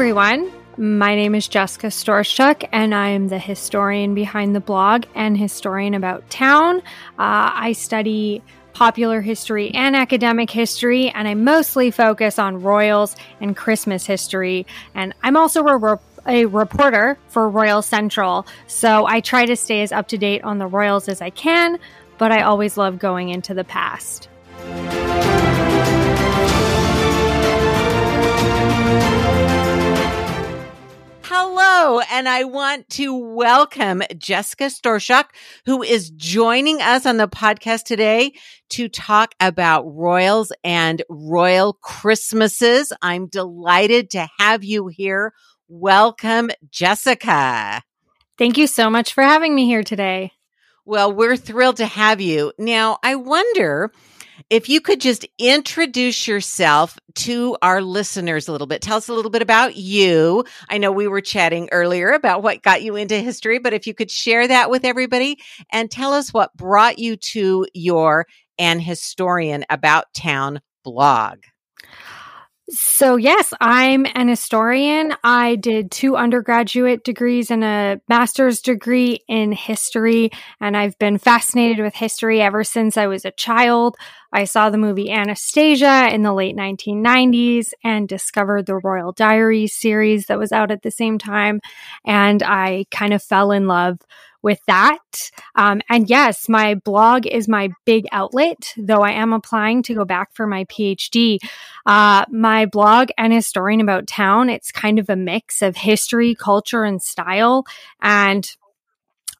everyone. My name is Jessica Storchuk, and I am the historian behind the blog An Historian About Town. Uh, I study popular history and academic history, and I mostly focus on royals and Christmas history. And I'm also a, a reporter for Royal Central, so I try to stay as up to date on the royals as I can, but I always love going into the past. Hello, and I want to welcome Jessica Storchuk, who is joining us on the podcast today to talk about royals and royal Christmases. I'm delighted to have you here. Welcome, Jessica. Thank you so much for having me here today. Well, we're thrilled to have you. Now, I wonder if you could just introduce yourself to our listeners a little bit. Tell us a little bit about you. I know we were chatting earlier about what got you into history, but if you could share that with everybody and tell us what brought you to your An Historian About Town blog. So, yes, I'm an historian. I did two undergraduate degrees and a master's degree in history, and I've been fascinated with history ever since I was a child. I saw the movie Anastasia in the late 1990s and discovered the Royal Diaries series that was out at the same time, and I kind of fell in love with that. Um, and yes, my blog is my big outlet, though I am applying to go back for my PhD. Uh, my blog An Historian About Town, it's kind of a mix of history, culture, and style. And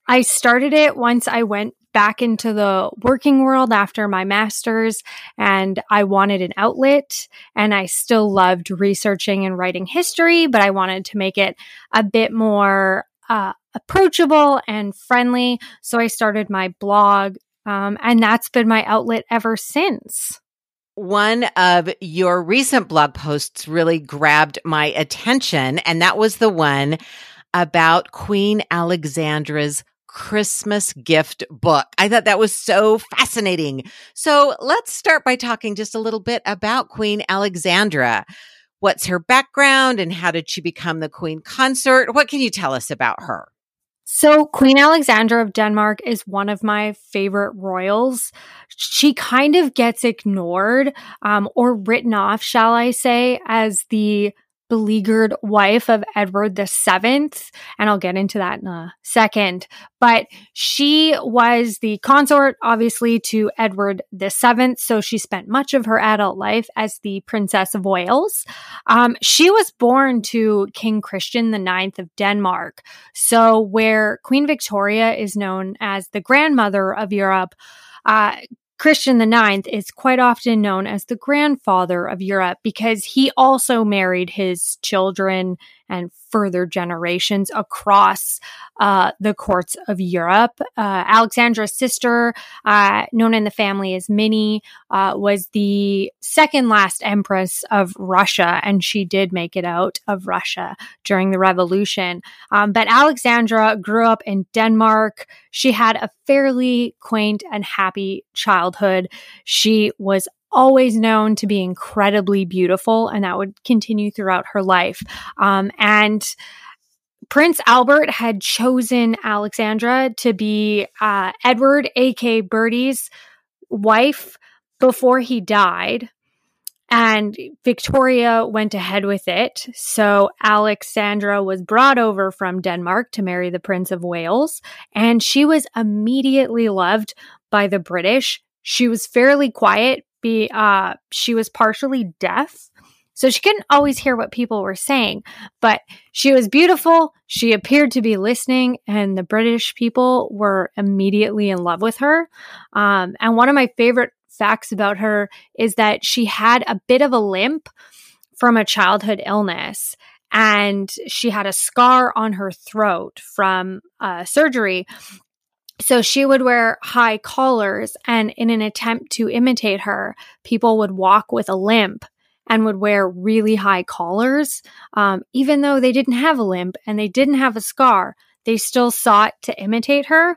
I started it once I went back into the working world after my master's and I wanted an outlet and I still loved researching and writing history, but I wanted to make it a bit more uh, approachable and friendly. So I started my blog, um, and that's been my outlet ever since. One of your recent blog posts really grabbed my attention, and that was the one about Queen Alexandra's Christmas gift book. I thought that was so fascinating. So let's start by talking just a little bit about Queen Alexandra what's her background and how did she become the queen consort? What can you tell us about her? So, Queen Alexandra of Denmark is one of my favorite royals. She kind of gets ignored um, or written off, shall I say, as the beleaguered wife of Edward the Seventh, and I'll get into that in a second. But she was the consort, obviously, to Edward the Seventh, so she spent much of her adult life as the Princess of Wales. Um, she was born to King Christian the Ninth of Denmark, so where Queen Victoria is known as the grandmother of Europe. Uh, Christian IX is quite often known as the grandfather of Europe because he also married his children and further generations across uh, the courts of Europe. Uh, Alexandra's sister, uh, known in the family as Minnie, uh, was the second last empress of Russia, and she did make it out of Russia during the revolution. Um, but Alexandra grew up in Denmark. She had a fairly quaint and happy childhood. She was always known to be incredibly beautiful, and that would continue throughout her life. Um, and Prince Albert had chosen Alexandra to be uh, Edward, A.K. Bertie's wife before he died. And Victoria went ahead with it. So Alexandra was brought over from Denmark to marry the Prince of Wales. And she was immediately loved by the British. She was fairly quiet, be uh she was partially deaf. So she couldn't always hear what people were saying but she was beautiful. She appeared to be listening and the british people were immediately in love with her. Um, and one of my favorite facts about her is that she had a bit of a limp from a childhood illness and she had a scar on her throat from uh, surgery so she would wear high collars, and in an attempt to imitate her, people would walk with a limp and would wear really high collars. Um, even though they didn't have a limp and they didn't have a scar, they still sought to imitate her.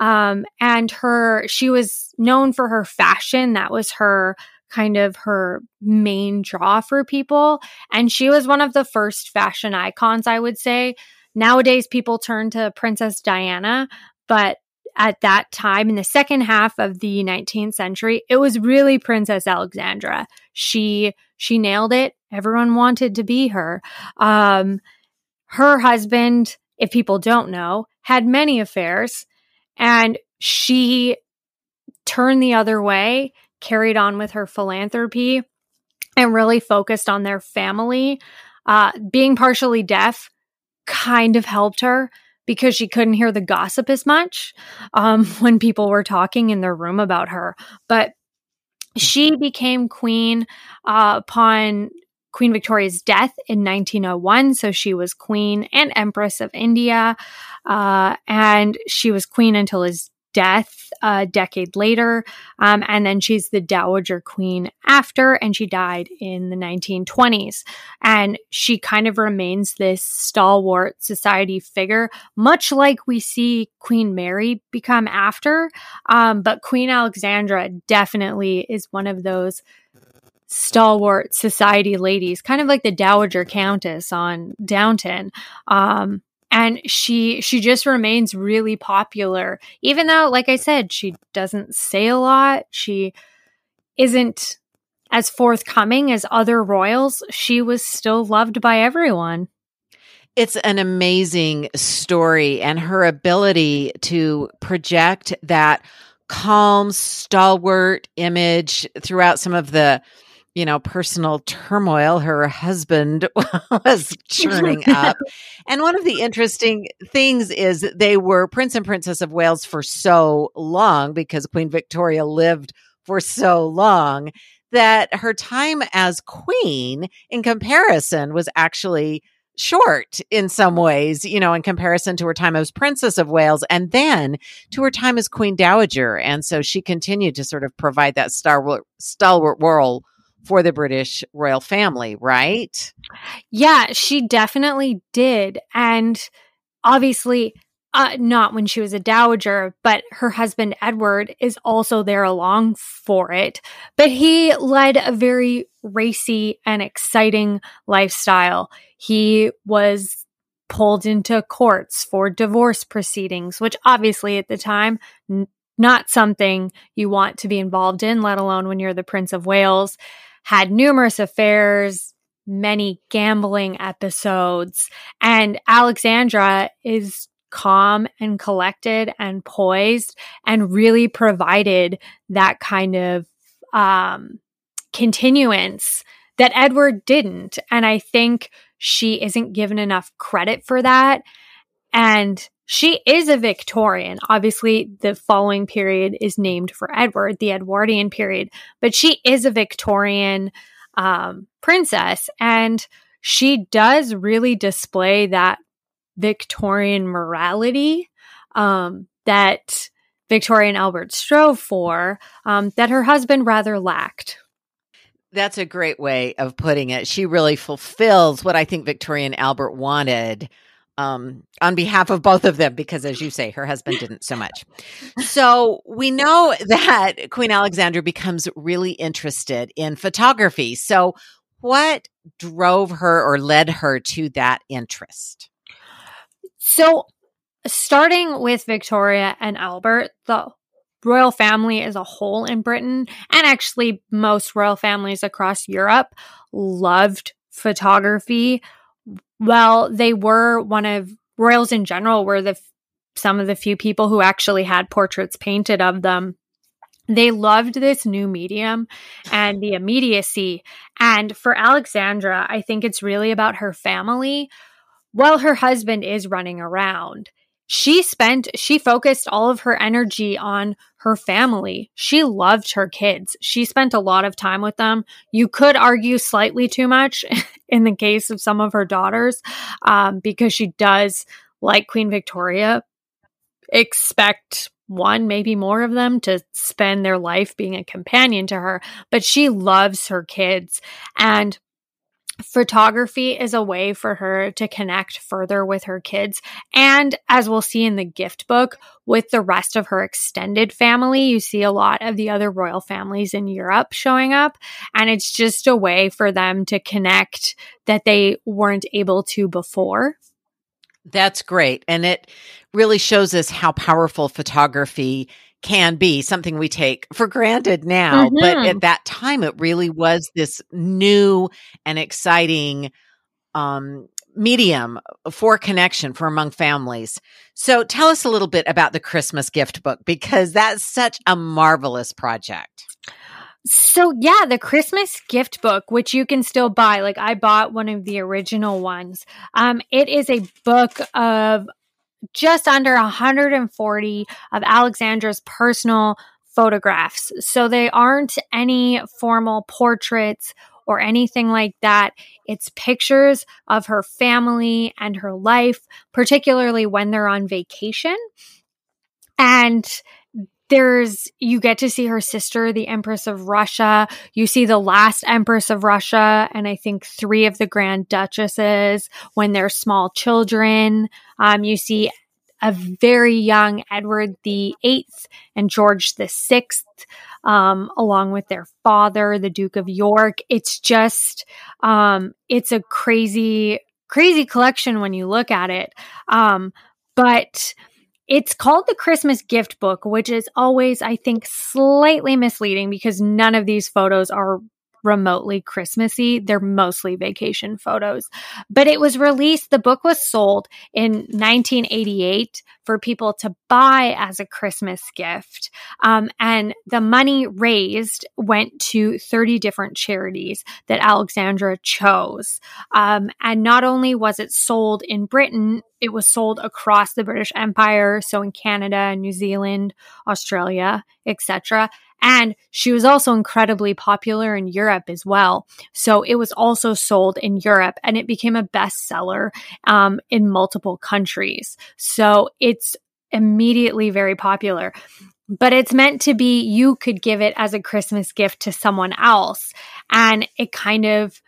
Um, and her, she was known for her fashion. That was her kind of her main draw for people. And she was one of the first fashion icons, I would say. Nowadays, people turn to Princess Diana, but at that time in the second half of the 19th century it was really princess alexandra. She she nailed it. Everyone wanted to be her. Um her husband if people don't know had many affairs and she turned the other way carried on with her philanthropy and really focused on their family. Uh being partially deaf kind of helped her because she couldn't hear the gossip as much um, when people were talking in their room about her. But she became queen uh, upon Queen Victoria's death in 1901. So she was queen and empress of India. Uh, and she was queen until his death a decade later. Um, and then she's the Dowager Queen after, and she died in the 1920s. And she kind of remains this stalwart society figure, much like we see Queen Mary become after. Um, but Queen Alexandra definitely is one of those stalwart society ladies, kind of like the Dowager Countess on Downton. Um, and she she just remains really popular. Even though like i said she doesn't say a lot she isn't as forthcoming as other royals she was still loved by everyone. It's an amazing story and her ability to project that calm stalwart image throughout some of the you know, personal turmoil her husband was churning up. and one of the interesting things is they were Prince and Princess of Wales for so long because Queen Victoria lived for so long that her time as queen in comparison was actually short in some ways, you know, in comparison to her time as Princess of Wales and then to her time as Queen Dowager. And so she continued to sort of provide that stalwart, stalwart role for the British royal family, right? Yeah, she definitely did. And obviously, uh, not when she was a dowager, but her husband Edward is also there along for it. But he led a very racy and exciting lifestyle. He was pulled into courts for divorce proceedings, which obviously at the time, n- not something you want to be involved in, let alone when you're the Prince of Wales had numerous affairs, many gambling episodes, and Alexandra is calm and collected and poised and really provided that kind of um, continuance that Edward didn't. And I think she isn't given enough credit for that. And she is a Victorian. Obviously, the following period is named for Edward, the Edwardian period, but she is a Victorian um, princess. And she does really display that Victorian morality um, that Victoria and Albert strove for, um, that her husband rather lacked. That's a great way of putting it. She really fulfills what I think Victoria and Albert wanted um, on behalf of both of them, because as you say, her husband didn't so much. So we know that Queen Alexandra becomes really interested in photography. So, what drove her or led her to that interest? So, starting with Victoria and Albert, the royal family as a whole in Britain, and actually most royal families across Europe, loved photography well, they were one of royals in general were the some of the few people who actually had portraits painted of them. They loved this new medium and the immediacy. And for Alexandra, I think it's really about her family while her husband is running around she spent she focused all of her energy on her family. She loved her kids. She spent a lot of time with them. You could argue slightly too much in the case of some of her daughters um, because she does like queen victoria. Expect one maybe more of them to spend their life being a companion to her but she loves her kids. And photography is a way for her to connect further with her kids. And as we'll see in the gift book, with the rest of her extended family, you see a lot of the other royal families in Europe showing up. And it's just a way for them to connect that they weren't able to before. That's great. And it really shows us how powerful photography can be something we take for granted now. Mm-hmm. But at that time, it really was this new and exciting um, medium for connection for among families. So tell us a little bit about the Christmas gift book because that's such a marvelous project. So yeah, the Christmas gift book, which you can still buy, like I bought one of the original ones. Um, it is a book of just under 140 of Alexandra's personal photographs. So they aren't any formal portraits or anything like that. It's pictures of her family and her life, particularly when they're on vacation. And there's you get to see her sister the empress of russia. You see the last empress of russia and i think three of the grand duchesses when they're small children. Um, you see a very young edward the eighth and george the sixth um, along with their father the duke of york. It's just um, it's a crazy crazy collection when you look at it. Um, but it's called the Christmas gift book, which is always, I think, slightly misleading because none of these photos are remotely Christmassy. They're mostly vacation photos. But it was released, the book was sold in 1988 for people to buy as a Christmas gift. Um, and the money raised went to 30 different charities that Alexandra chose. Um, and not only was it sold in Britain, it was sold across the British Empire, so in Canada, New Zealand, Australia, etc. And she was also incredibly popular in Europe as well. So it was also sold in Europe and it became a bestseller um, in multiple countries. So it's immediately very popular. But it's meant to be you could give it as a Christmas gift to someone else. And it kind of,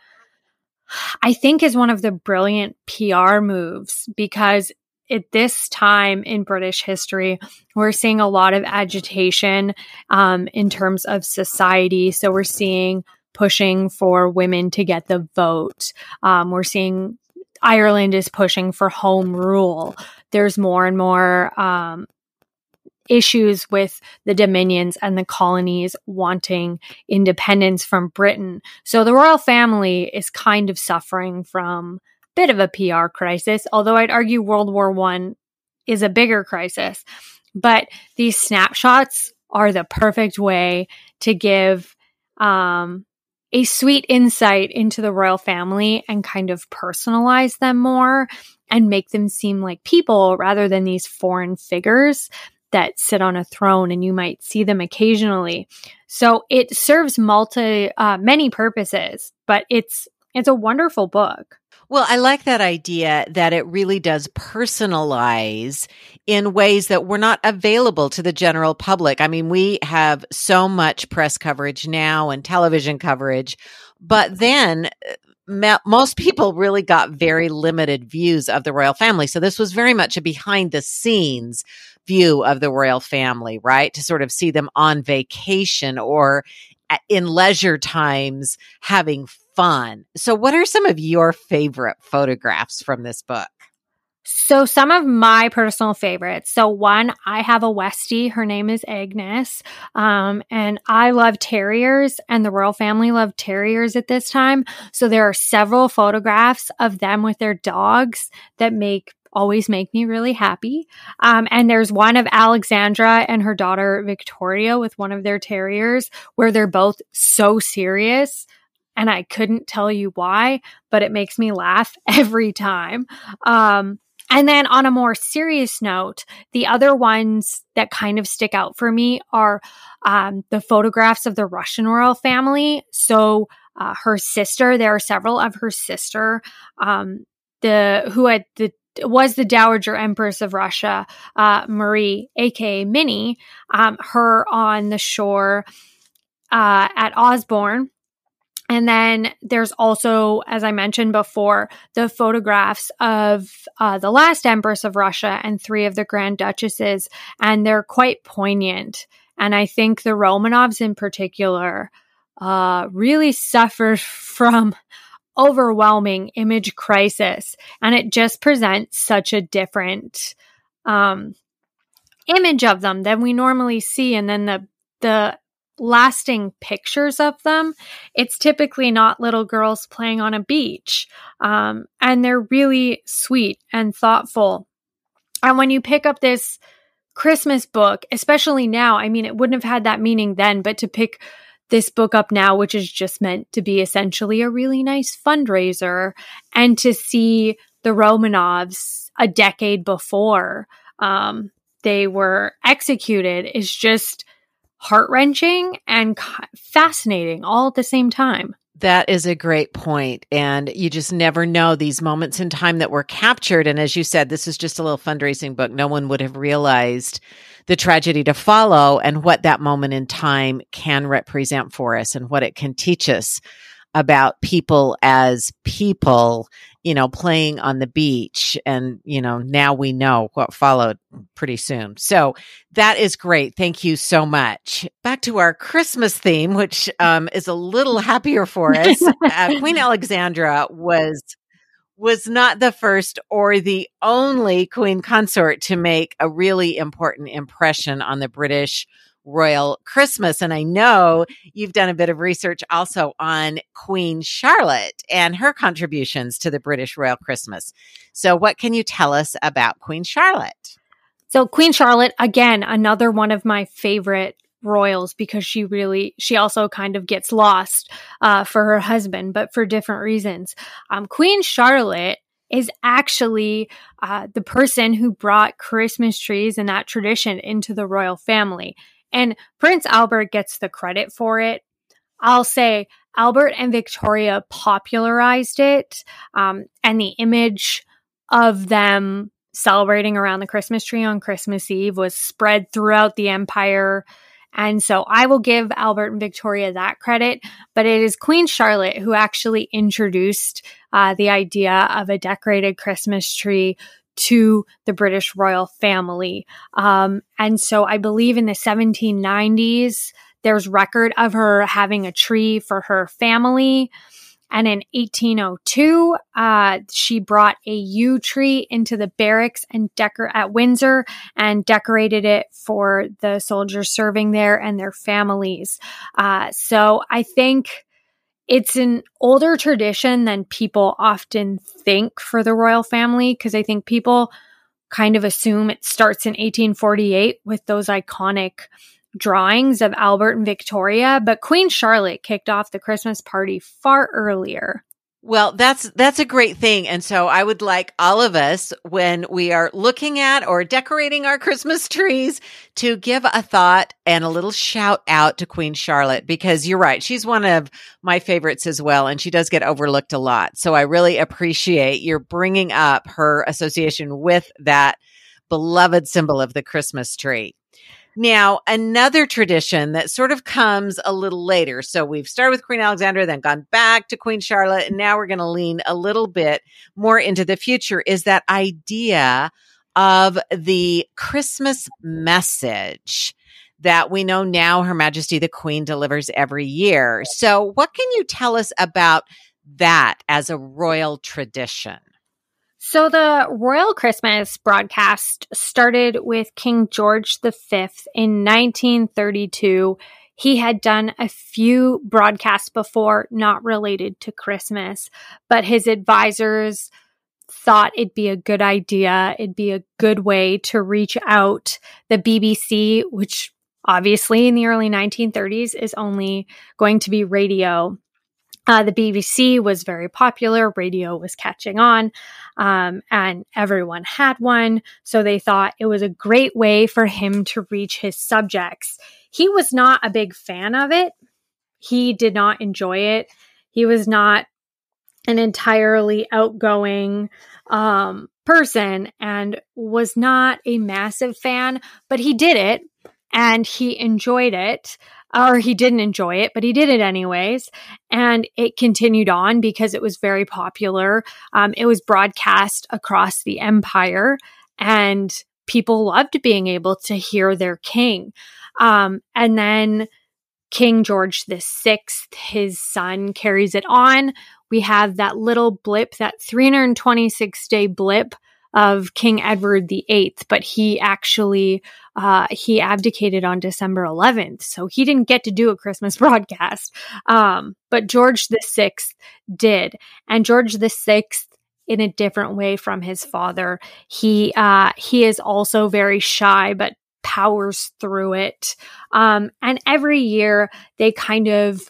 I think, is one of the brilliant PR moves because at this time in British history, we're seeing a lot of agitation um, in terms of society. So we're seeing pushing for women to get the vote. Um, we're seeing Ireland is pushing for home rule. There's more and more um, issues with the dominions and the colonies wanting independence from Britain. So the royal family is kind of suffering from bit of a PR crisis, although I'd argue World War One is a bigger crisis. But these snapshots are the perfect way to give um, a sweet insight into the royal family and kind of personalize them more and make them seem like people rather than these foreign figures that sit on a throne and you might see them occasionally. So it serves multi uh, many purposes, but it's it's a wonderful book. Well, I like that idea that it really does personalize in ways that were not available to the general public. I mean, we have so much press coverage now and television coverage, but then uh, most people really got very limited views of the royal family. So this was very much a behind the scenes view of the royal family, right? To sort of see them on vacation or in leisure times having fun. So, what are some of your favorite photographs from this book? So, some of my personal favorites. So, one, I have a Westie. Her name is Agnes. Um, and I love terriers, and the royal family loved terriers at this time. So, there are several photographs of them with their dogs that make always make me really happy. Um, and there's one of Alexandra and her daughter Victoria with one of their terriers where they're both so serious and I couldn't tell you why, but it makes me laugh every time. Um, and then on a more serious note, the other ones that kind of stick out for me are um, the photographs of the Russian royal family. So uh, her sister, there are several of her sister, um, the who had the was the Dowager Empress of Russia, uh, Marie, aka Minnie, um, her on the shore uh, at Osborne And then there's also, as I mentioned before, the photographs of uh, the last Empress of Russia and three of the Grand Duchesses, and they're quite poignant. And I think the Romanovs in particular uh, really suffer from overwhelming image crisis, and it just presents such a different um, image of them than we normally see. And then the the lasting pictures of them, it's typically not little girls playing on a beach. Um, and they're really sweet and thoughtful. And when you pick up this Christmas book, especially now, I mean, it wouldn't have had that meaning then, but to pick this book up now, which is just meant to be essentially a really nice fundraiser, and to see the Romanovs a decade before um, they were executed is just heart wrenching and fascinating all at the same time. That is a great point. And you just never know these moments in time that were captured. And as you said, this is just a little fundraising book. No one would have realized the tragedy to follow and what that moment in time can represent for us and what it can teach us about people as people, you know, playing on the beach. And, you know, now we know what followed pretty soon. So that is great. Thank you so much. Back to our Christmas theme, which um, is a little happier for us. uh, Queen Alexandra was was not the first or the only queen consort to make a really important impression on the British royal Christmas. And I know you've done a bit of research also on Queen Charlotte and her contributions to the British royal Christmas. So, what can you tell us about Queen Charlotte? So, Queen Charlotte, again, another one of my favorite royals because she really she also kind of gets lost uh, for her husband but for different reasons um, queen charlotte is actually uh, the person who brought christmas trees and that tradition into the royal family and Prince Albert gets the credit for it. I'll say Albert and Victoria popularized it, um, and the image of them celebrating around the Christmas tree on Christmas Eve was spread throughout the empire. And so I will give Albert and Victoria that credit, but it is Queen Charlotte who actually introduced uh, the idea of a decorated Christmas tree to the British royal family. Um, and so I believe in the 1790s, there's record of her having a tree for her family. And in 1802, uh, she brought a yew tree into the barracks and decor at Windsor and decorated it for the soldiers serving there and their families. Uh, so I think it's an older tradition than people often think for the royal family because I think people kind of assume it starts in 1848 with those iconic drawings of Albert and Victoria, but Queen Charlotte kicked off the Christmas party far earlier. Well, that's that's a great thing. And so I would like all of us when we are looking at or decorating our Christmas trees to give a thought and a little shout out to Queen Charlotte because you're right. She's one of my favorites as well and she does get overlooked a lot. So I really appreciate your bringing up her association with that beloved symbol of the Christmas tree. Now, another tradition that sort of comes a little later. So we've started with Queen Alexandra, then gone back to Queen Charlotte, and now we're going to lean a little bit more into the future is that idea of the Christmas message that we know now Her Majesty the Queen delivers every year. So, what can you tell us about that as a royal tradition? So the Royal Christmas broadcast started with King George V in 1932. He had done a few broadcasts before not related to Christmas, but his advisors thought it'd be a good idea. It'd be a good way to reach out. The BBC, which obviously in the early 1930s is only going to be radio, uh, the BBC was very popular, radio was catching on, um, and everyone had one. So they thought it was a great way for him to reach his subjects. He was not a big fan of it. He did not enjoy it. He was not an entirely outgoing um, person and was not a massive fan, but he did it and he enjoyed it or he didn't enjoy it, but he did it anyways. And it continued on because it was very popular. Um, it was broadcast across the empire and people loved being able to hear their king. Um, and then King George the Sixth, his son, carries it on. We have that little blip, that 326 day blip of King Edward VIII, but he actually uh, he abdicated on December 11th, so he didn't get to do a Christmas broadcast. Um, but George Sixth did, and George Sixth in a different way from his father. He uh, he is also very shy, but powers through it. Um, and every year they kind of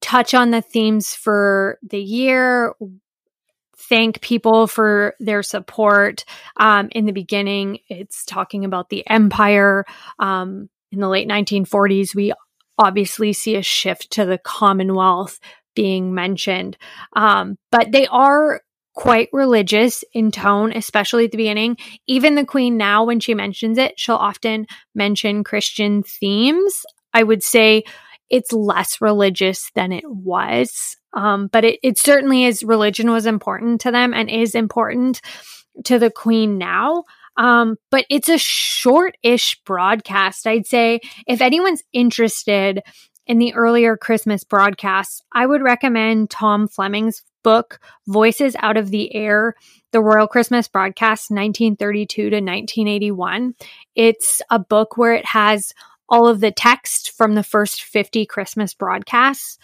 touch on the themes for the year, thank people for their support. Um, in the beginning, it's talking about the empire. Um, in the late 1940s, we obviously see a shift to the Commonwealth being mentioned. Um, but they are quite religious in tone, especially at the beginning. Even the Queen now, when she mentions it, she'll often mention Christian themes. I would say it's less religious than it was. Um, but it, it certainly is religion was important to them and is important to the queen now. Um, but it's a short ish broadcast. I'd say if anyone's interested in the earlier Christmas broadcasts, I would recommend Tom Fleming's book, Voices Out of the Air, the Royal Christmas Broadcast, 1932 to 1981. It's a book where it has all of the text from the first 50 Christmas broadcasts.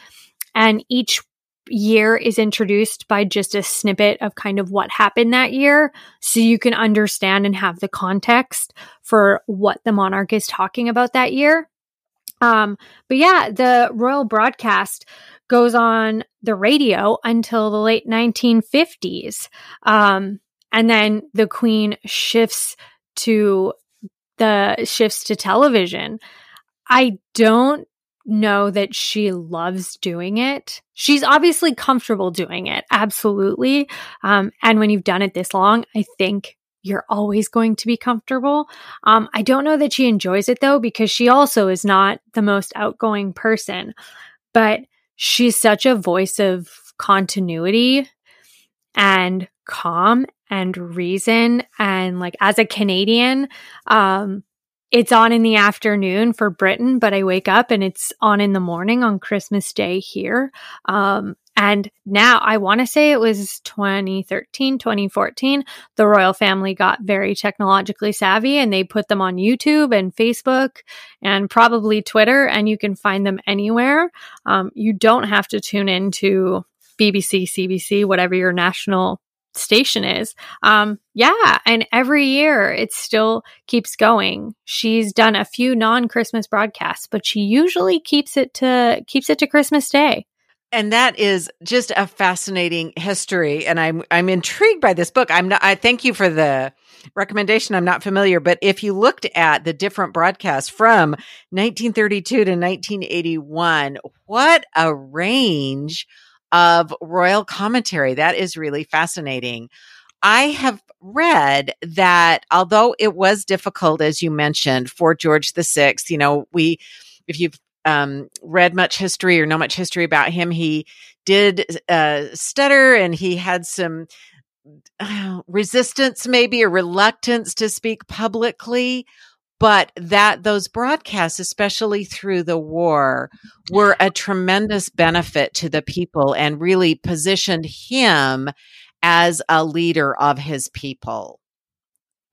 And each year is introduced by just a snippet of kind of what happened that year. So you can understand and have the context for what the monarch is talking about that year. Um, but yeah, the royal broadcast goes on the radio until the late 1950s. Um, and then the queen shifts to the shifts to television. I don't know that she loves doing it. She's obviously comfortable doing it, absolutely. Um, and when you've done it this long, I think you're always going to be comfortable. Um, I don't know that she enjoys it though, because she also is not the most outgoing person, but she's such a voice of continuity and calm and reason. And like as a Canadian, um, it's on in the afternoon for Britain, but I wake up and it's on in the morning on Christmas Day here. Um, and now I want to say it was 2013, 2014. The royal family got very technologically savvy and they put them on YouTube and Facebook and probably Twitter, and you can find them anywhere. Um, you don't have to tune into BBC, CBC, whatever your national station is. Um, yeah, and every year it still keeps going. She's done a few non-Christmas broadcasts, but she usually keeps it to keeps it to Christmas Day. And that is just a fascinating history and I'm I'm intrigued by this book. I'm not I thank you for the recommendation. I'm not familiar, but if you looked at the different broadcasts from 1932 to 1981, what a range of royal commentary. That is really fascinating. I have read that although it was difficult, as you mentioned, for George Sixth, you know, we, if you've um, read much history or know much history about him, he did uh, stutter and he had some uh, resistance, maybe, or reluctance to speak publicly but that those broadcasts, especially through the war, were a tremendous benefit to the people and really positioned him as a leader of his people.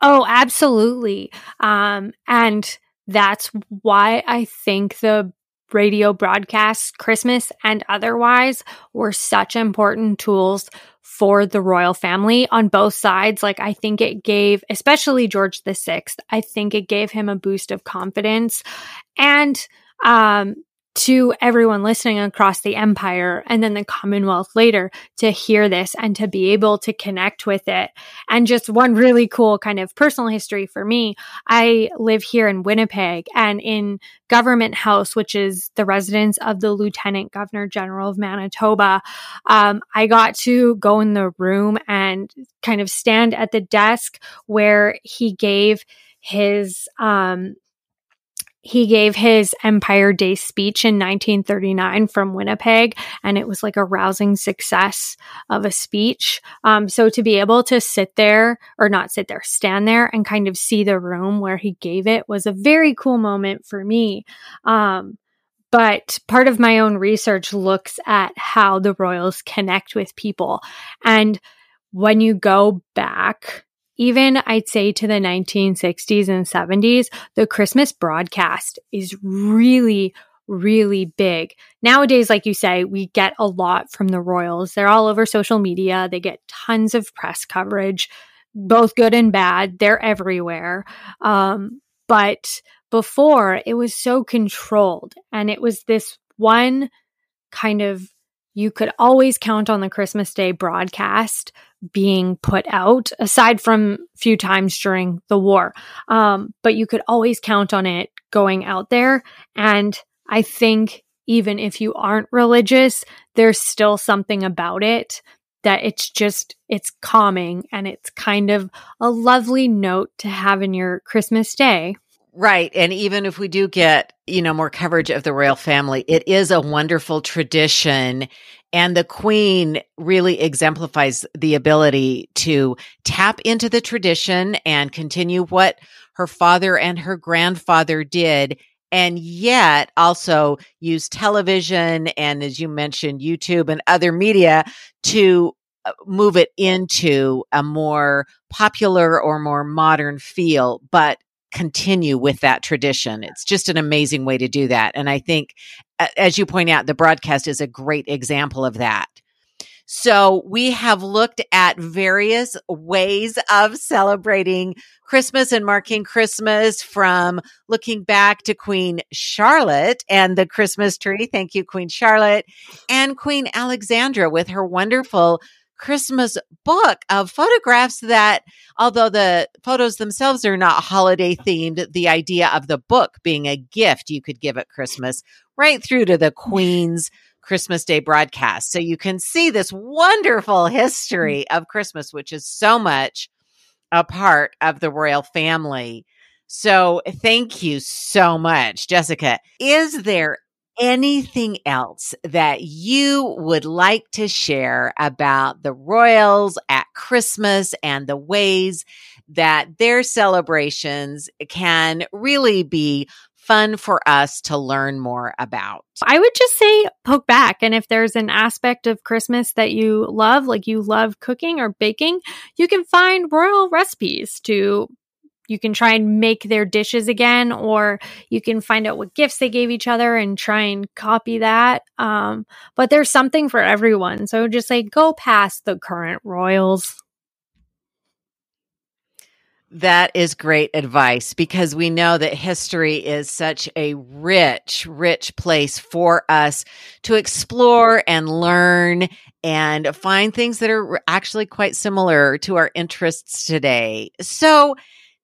Oh, absolutely. Um, and that's why I think the radio broadcasts, Christmas and otherwise, were such important tools for the royal family on both sides. Like, I think it gave, especially George the Sixth, I think it gave him a boost of confidence. And um, to everyone listening across the empire and then the Commonwealth later to hear this and to be able to connect with it. And just one really cool kind of personal history for me. I live here in Winnipeg and in Government House, which is the residence of the Lieutenant Governor General of Manitoba. Um, I got to go in the room and kind of stand at the desk where he gave his um, he gave his Empire Day speech in 1939 from Winnipeg, and it was like a rousing success of a speech. Um, so to be able to sit there, or not sit there, stand there and kind of see the room where he gave it was a very cool moment for me. Um, but part of my own research looks at how the royals connect with people. And when you go back even I'd say to the 1960s and 70s, the Christmas broadcast is really, really big. Nowadays, like you say, we get a lot from the Royals. They're all over social media. They get tons of press coverage, both good and bad. They're everywhere. Um, but before it was so controlled and it was this one kind of you could always count on the Christmas Day broadcast being put out, aside from a few times during the war. Um, but you could always count on it going out there. And I think even if you aren't religious, there's still something about it that it's just, it's calming and it's kind of a lovely note to have in your Christmas day. Right. And even if we do get, you know, more coverage of the royal family, it is a wonderful tradition. And the queen really exemplifies the ability to tap into the tradition and continue what her father and her grandfather did. And yet also use television and, as you mentioned, YouTube and other media to uh, move it into a more popular or more modern feel, but continue with that tradition. It's just an amazing way to do that. And I think, as you point out, the broadcast is a great example of that. So we have looked at various ways of celebrating Christmas and marking Christmas from looking back to Queen Charlotte and the Christmas tree. Thank you, Queen Charlotte and Queen Alexandra with her wonderful Christmas book of photographs that, although the photos themselves are not holiday themed, the idea of the book being a gift you could give at Christmas, right through to the Queen's Christmas Day broadcast. So you can see this wonderful history mm. of Christmas, which is so much a part of the royal family. So thank you so much, Jessica. Is there anything else that you would like to share about the Royals at Christmas and the ways that their celebrations can really be fun for us to learn more about? I would just say poke back. And if there's an aspect of Christmas that you love, like you love cooking or baking, you can find royal recipes to you can try and make their dishes again, or you can find out what gifts they gave each other and try and copy that. Um, but there's something for everyone. So just like go past the current royals. That is great advice because we know that history is such a rich, rich place for us to explore and learn and find things that are actually quite similar to our interests today. So,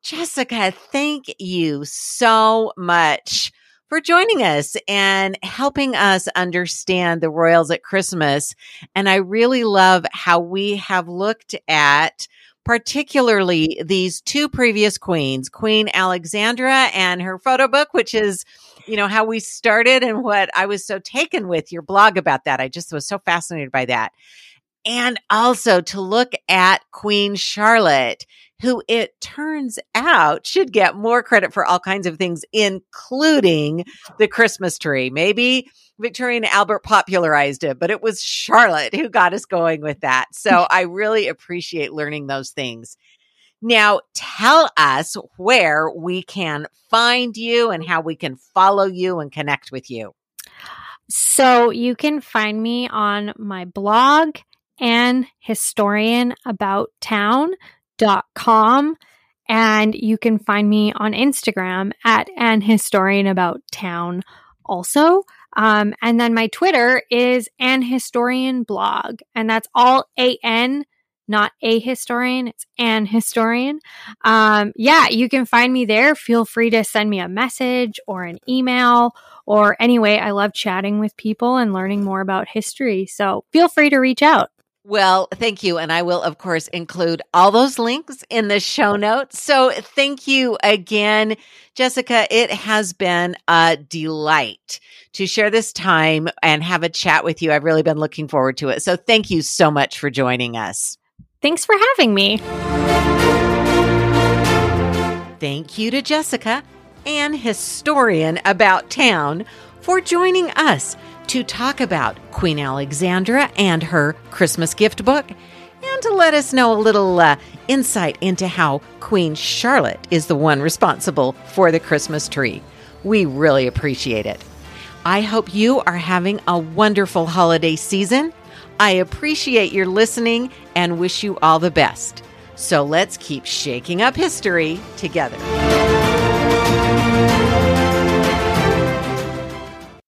Jessica, thank you so much for joining us and helping us understand the Royals at Christmas. And I really love how we have looked at particularly these two previous queens, Queen Alexandra and her photo book, which is, you know, how we started and what I was so taken with your blog about that. I just was so fascinated by that. And also to look at Queen Charlotte who it turns out should get more credit for all kinds of things, including the Christmas tree. Maybe Victoria and Albert popularized it, but it was Charlotte who got us going with that. So I really appreciate learning those things. Now, tell us where we can find you and how we can follow you and connect with you. So you can find me on my blog an historian about town com. And you can find me on Instagram at an historian about town also. Um, and then my Twitter is an historian blog, and that's all A N, not a historian. It's an historian. Um, yeah, you can find me there. Feel free to send me a message or an email or anyway. I love chatting with people and learning more about history. So feel free to reach out. Well, thank you. And I will, of course, include all those links in the show notes. So thank you again, Jessica. It has been a delight to share this time and have a chat with you. I've really been looking forward to it. So thank you so much for joining us. Thanks for having me. Thank you to Jessica, an historian about town, for joining us to talk about Queen Alexandra and her Christmas gift book, and to let us know a little uh, insight into how Queen Charlotte is the one responsible for the Christmas tree. We really appreciate it. I hope you are having a wonderful holiday season. I appreciate your listening and wish you all the best. So let's keep shaking up history together.